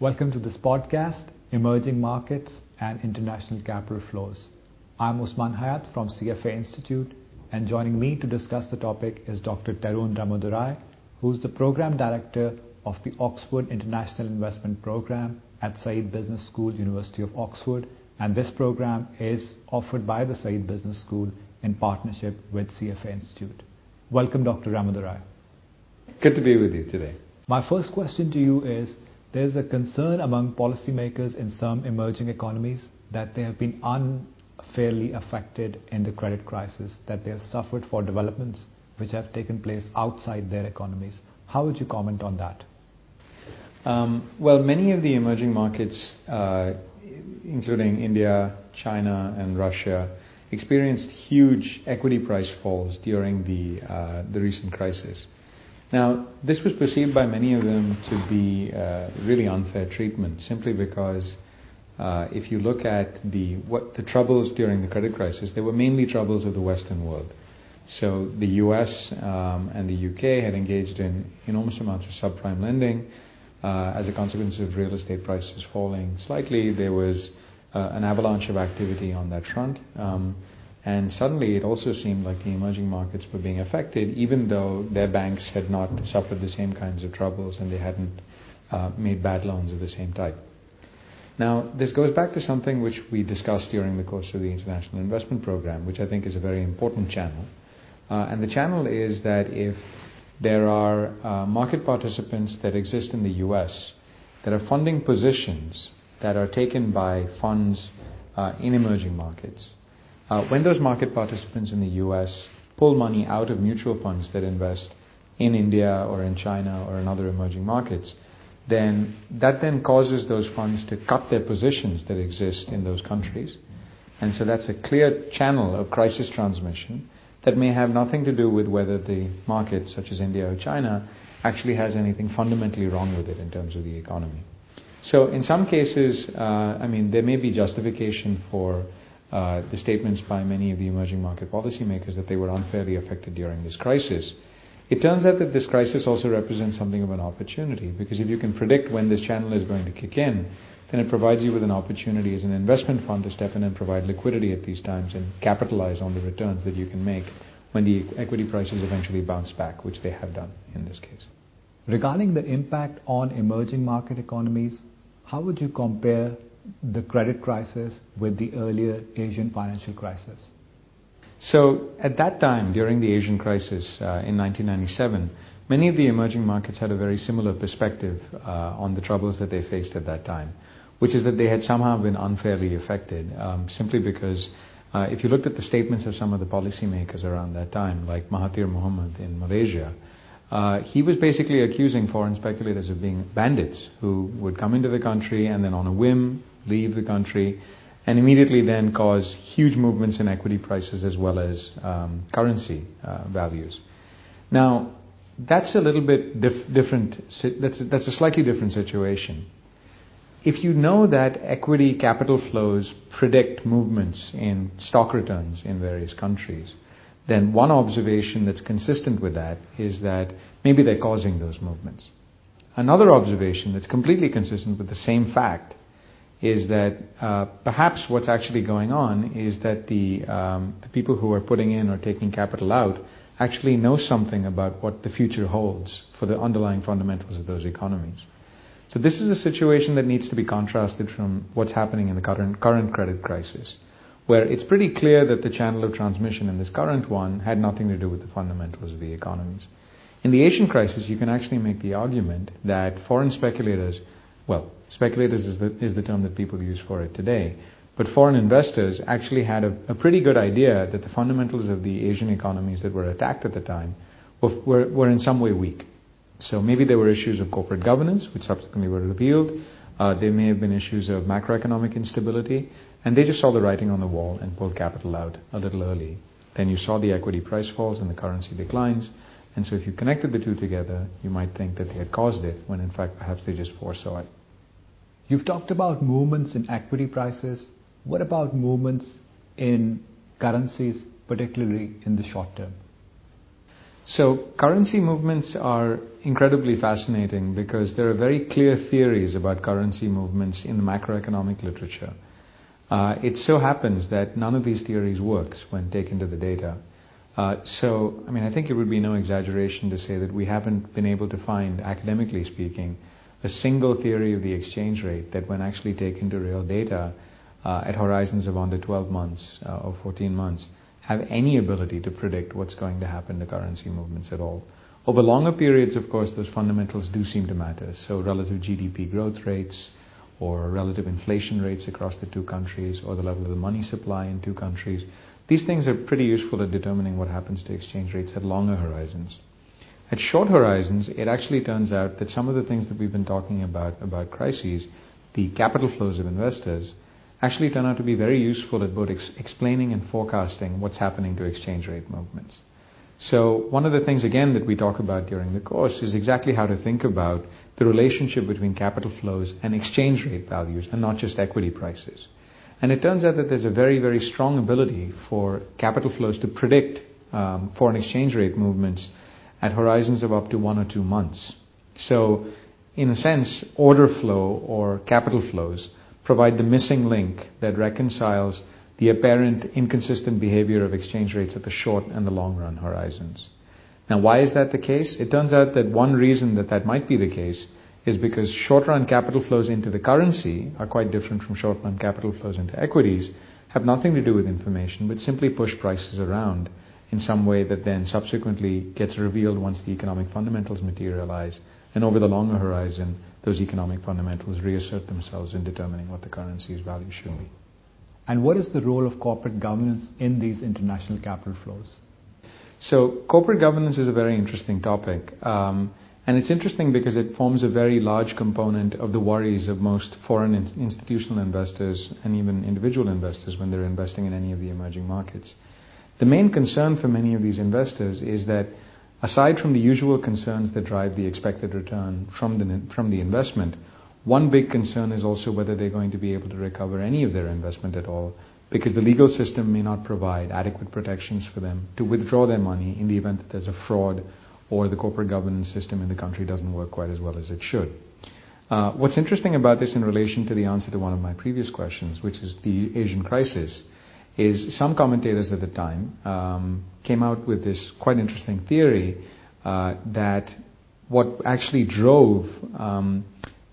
Welcome to this podcast, Emerging Markets and International Capital Flows. I'm Usman Hayat from CFA Institute, and joining me to discuss the topic is Dr. Tarun Ramadorai, who's the Program Director of the Oxford International Investment Program at Said Business School, University of Oxford, and this program is offered by the Said Business School in partnership with CFA Institute. Welcome, Dr. Ramadorai. Good to be with you today. My first question to you is there's a concern among policymakers in some emerging economies that they have been unfairly affected in the credit crisis, that they have suffered for developments which have taken place outside their economies. How would you comment on that? Um, well, many of the emerging markets, uh, including India, China, and Russia, experienced huge equity price falls during the uh, the recent crisis. Now, this was perceived by many of them to be uh, really unfair treatment, simply because uh, if you look at the what the troubles during the credit crisis, they were mainly troubles of the Western world. So the U.S. Um, and the U.K. had engaged in enormous amounts of subprime lending. Uh, as a consequence of real estate prices falling slightly, there was uh, an avalanche of activity on that front. Um, and suddenly it also seemed like the emerging markets were being affected, even though their banks had not suffered the same kinds of troubles and they hadn't uh, made bad loans of the same type. Now, this goes back to something which we discussed during the course of the International Investment Program, which I think is a very important channel. Uh, and the channel is that if there are uh, market participants that exist in the US that are funding positions that are taken by funds uh, in emerging markets, when those market participants in the US pull money out of mutual funds that invest in India or in China or in other emerging markets, then that then causes those funds to cut their positions that exist in those countries. And so that's a clear channel of crisis transmission that may have nothing to do with whether the market, such as India or China, actually has anything fundamentally wrong with it in terms of the economy. So, in some cases, uh, I mean, there may be justification for uh, the statements by many of the emerging market policymakers that they were unfairly affected during this crisis. It turns out that this crisis also represents something of an opportunity because if you can predict when this channel is going to kick in, then it provides you with an opportunity as an investment fund to step in and provide liquidity at these times and capitalize on the returns that you can make when the equity prices eventually bounce back, which they have done in this case. Regarding the impact on emerging market economies, how would you compare the credit crisis with the earlier Asian financial crisis? So, at that time, during the Asian crisis uh, in 1997, many of the emerging markets had a very similar perspective uh, on the troubles that they faced at that time, which is that they had somehow been unfairly affected, um, simply because uh, if you looked at the statements of some of the policymakers around that time, like Mahathir Mohamad in Malaysia, uh, he was basically accusing foreign speculators of being bandits who would come into the country and then on a whim leave the country and immediately then cause huge movements in equity prices as well as um, currency uh, values. Now, that's a little bit dif- different. That's a, that's a slightly different situation. If you know that equity capital flows predict movements in stock returns in various countries, then one observation that's consistent with that is that maybe they're causing those movements. Another observation that's completely consistent with the same fact is that uh, perhaps what's actually going on is that the, um, the people who are putting in or taking capital out actually know something about what the future holds for the underlying fundamentals of those economies. So this is a situation that needs to be contrasted from what's happening in the current, current credit crisis, where it's pretty clear that the channel of transmission in this current one had nothing to do with the fundamentals of the economies. In the Asian crisis, you can actually make the argument that foreign speculators, well, speculators is the, is the term that people use for it today, but foreign investors actually had a, a, pretty good idea that the fundamentals of the Asian economies that were attacked at the time were, were, were in some way weak. So maybe there were issues of corporate governance, which subsequently were revealed. Uh, there may have been issues of macroeconomic instability, and they just saw the writing on the wall and pulled capital out a little early. Then you saw the equity price falls and the currency declines, and so if you connected the two together, you might think that they had caused it, when in fact perhaps they just foresaw it. You've talked about movements in equity prices. What about movements in currencies, particularly in the short term? So, currency movements are incredibly fascinating because there are very clear theories about currency movements in the macroeconomic literature. Uh, it so happens that none of these theories works when taken to the data. Uh, so, I mean, I think it would be no exaggeration to say that we haven't been able to find, academically speaking, a single theory of the exchange rate that, when actually taken to real data uh, at horizons of under 12 months uh, or 14 months, have any ability to predict what's going to happen to currency movements at all. Over longer periods, of course, those fundamentals do seem to matter. So, relative GDP growth rates, or relative inflation rates across the two countries, or the level of the money supply in two countries, these things are pretty useful at determining what happens to exchange rates at longer horizons. At short horizons, it actually turns out that some of the things that we've been talking about, about crises, the capital flows of investors, actually turn out to be very useful at both ex- explaining and forecasting what's happening to exchange rate movements. So, one of the things, again, that we talk about during the course is exactly how to think about the relationship between capital flows and exchange rate values, and not just equity prices. And it turns out that there's a very, very strong ability for capital flows to predict um, foreign exchange rate movements at horizons of up to one or two months. So, in a sense, order flow or capital flows provide the missing link that reconciles the apparent inconsistent behavior of exchange rates at the short and the long run horizons. Now, why is that the case? It turns out that one reason that that might be the case is because short run capital flows into the currency are quite different from short run capital flows into equities, have nothing to do with information, but simply push prices around in some way that then subsequently gets revealed once the economic fundamentals materialize. And over the longer horizon, those economic fundamentals reassert themselves in determining what the currency's value should be. And what is the role of corporate governance in these international capital flows? So, corporate governance is a very interesting topic. Um, and it's interesting because it forms a very large component of the worries of most foreign in- institutional investors and even individual investors when they're investing in any of the emerging markets. The main concern for many of these investors is that Aside from the usual concerns that drive the expected return from the, from the investment, one big concern is also whether they're going to be able to recover any of their investment at all, because the legal system may not provide adequate protections for them to withdraw their money in the event that there's a fraud or the corporate governance system in the country doesn't work quite as well as it should. Uh, what's interesting about this in relation to the answer to one of my previous questions, which is the Asian crisis, is some commentators at the time um, came out with this quite interesting theory uh, that what actually drove um,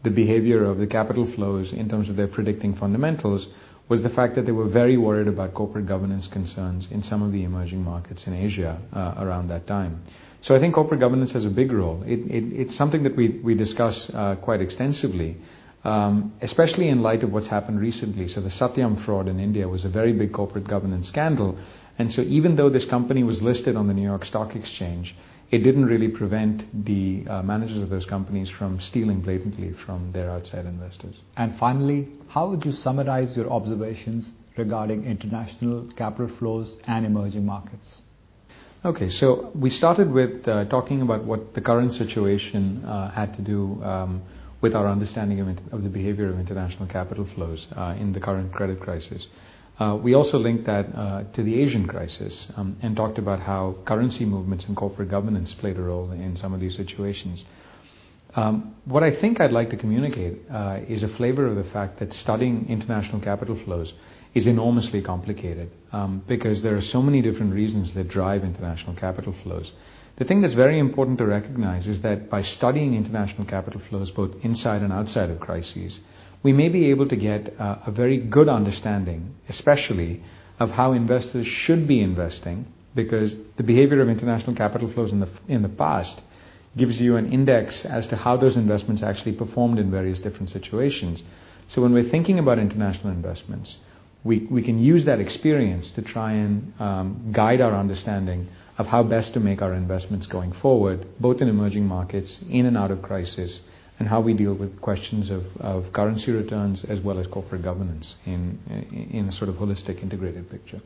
the behavior of the capital flows in terms of their predicting fundamentals was the fact that they were very worried about corporate governance concerns in some of the emerging markets in Asia uh, around that time. So I think corporate governance has a big role. It, it, it's something that we, we discuss uh, quite extensively especially in light of what's happened recently. So the Satyam fraud in India was a very big corporate governance scandal. And so even though this company was listed on the New York Stock Exchange, it didn't really prevent the uh, managers of those companies from stealing blatantly from their outside investors. And finally, how would you summarize your observations regarding international capital flows and emerging markets? Okay, so we started with uh, talking about what the current situation uh, had to do um, with our understanding of, the behavior of international capital flows uh, in the current credit crisis. Uh, we also linked that uh, to the Asian crisis um, and talked about how currency movements and corporate governance played a role in some of these situations. Um, what I think I'd like to communicate is a flavor of the fact that studying international capital flows is enormously complicated um, because there are so many different reasons that drive international capital flows. The thing that's very important to recognize is that by studying international capital flows both inside and outside of crises, we may be able to get a very good understanding, especially of how investors should be investing, because the behavior of international capital flows in the, in the past gives you an index as to how those investments actually performed in various different situations. So when we're thinking about international investments, we, we can use that experience to try and um, guide our understanding of how best to make our investments going forward, both in emerging markets, in and out of crisis, and how we deal with questions of, of currency returns as well as corporate governance in, in a sort of holistic integrated picture.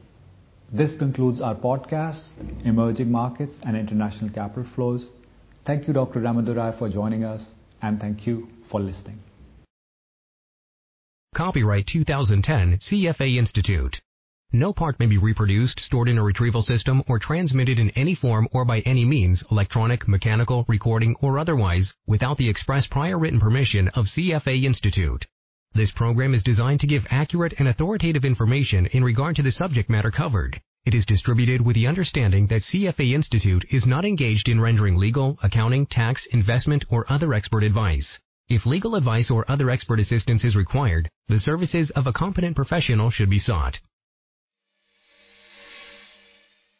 This concludes our podcast, Emerging Markets and International Capital Flows. Thank you, Dr. Ramadorai, for joining us, and thank you for listening. Copyright 2010 CFA Institute. No part may be reproduced, stored in a retrieval system, or transmitted in any form or by any means, electronic, mechanical, recording, or otherwise, without the express prior written permission of CFA Institute. This program is designed to give accurate and authoritative information in regard to the subject matter covered. It is distributed with the understanding that CFA Institute is not engaged in rendering legal, accounting, tax, investment, or other expert advice. If legal advice or other expert assistance is required, the services of a competent professional should be sought.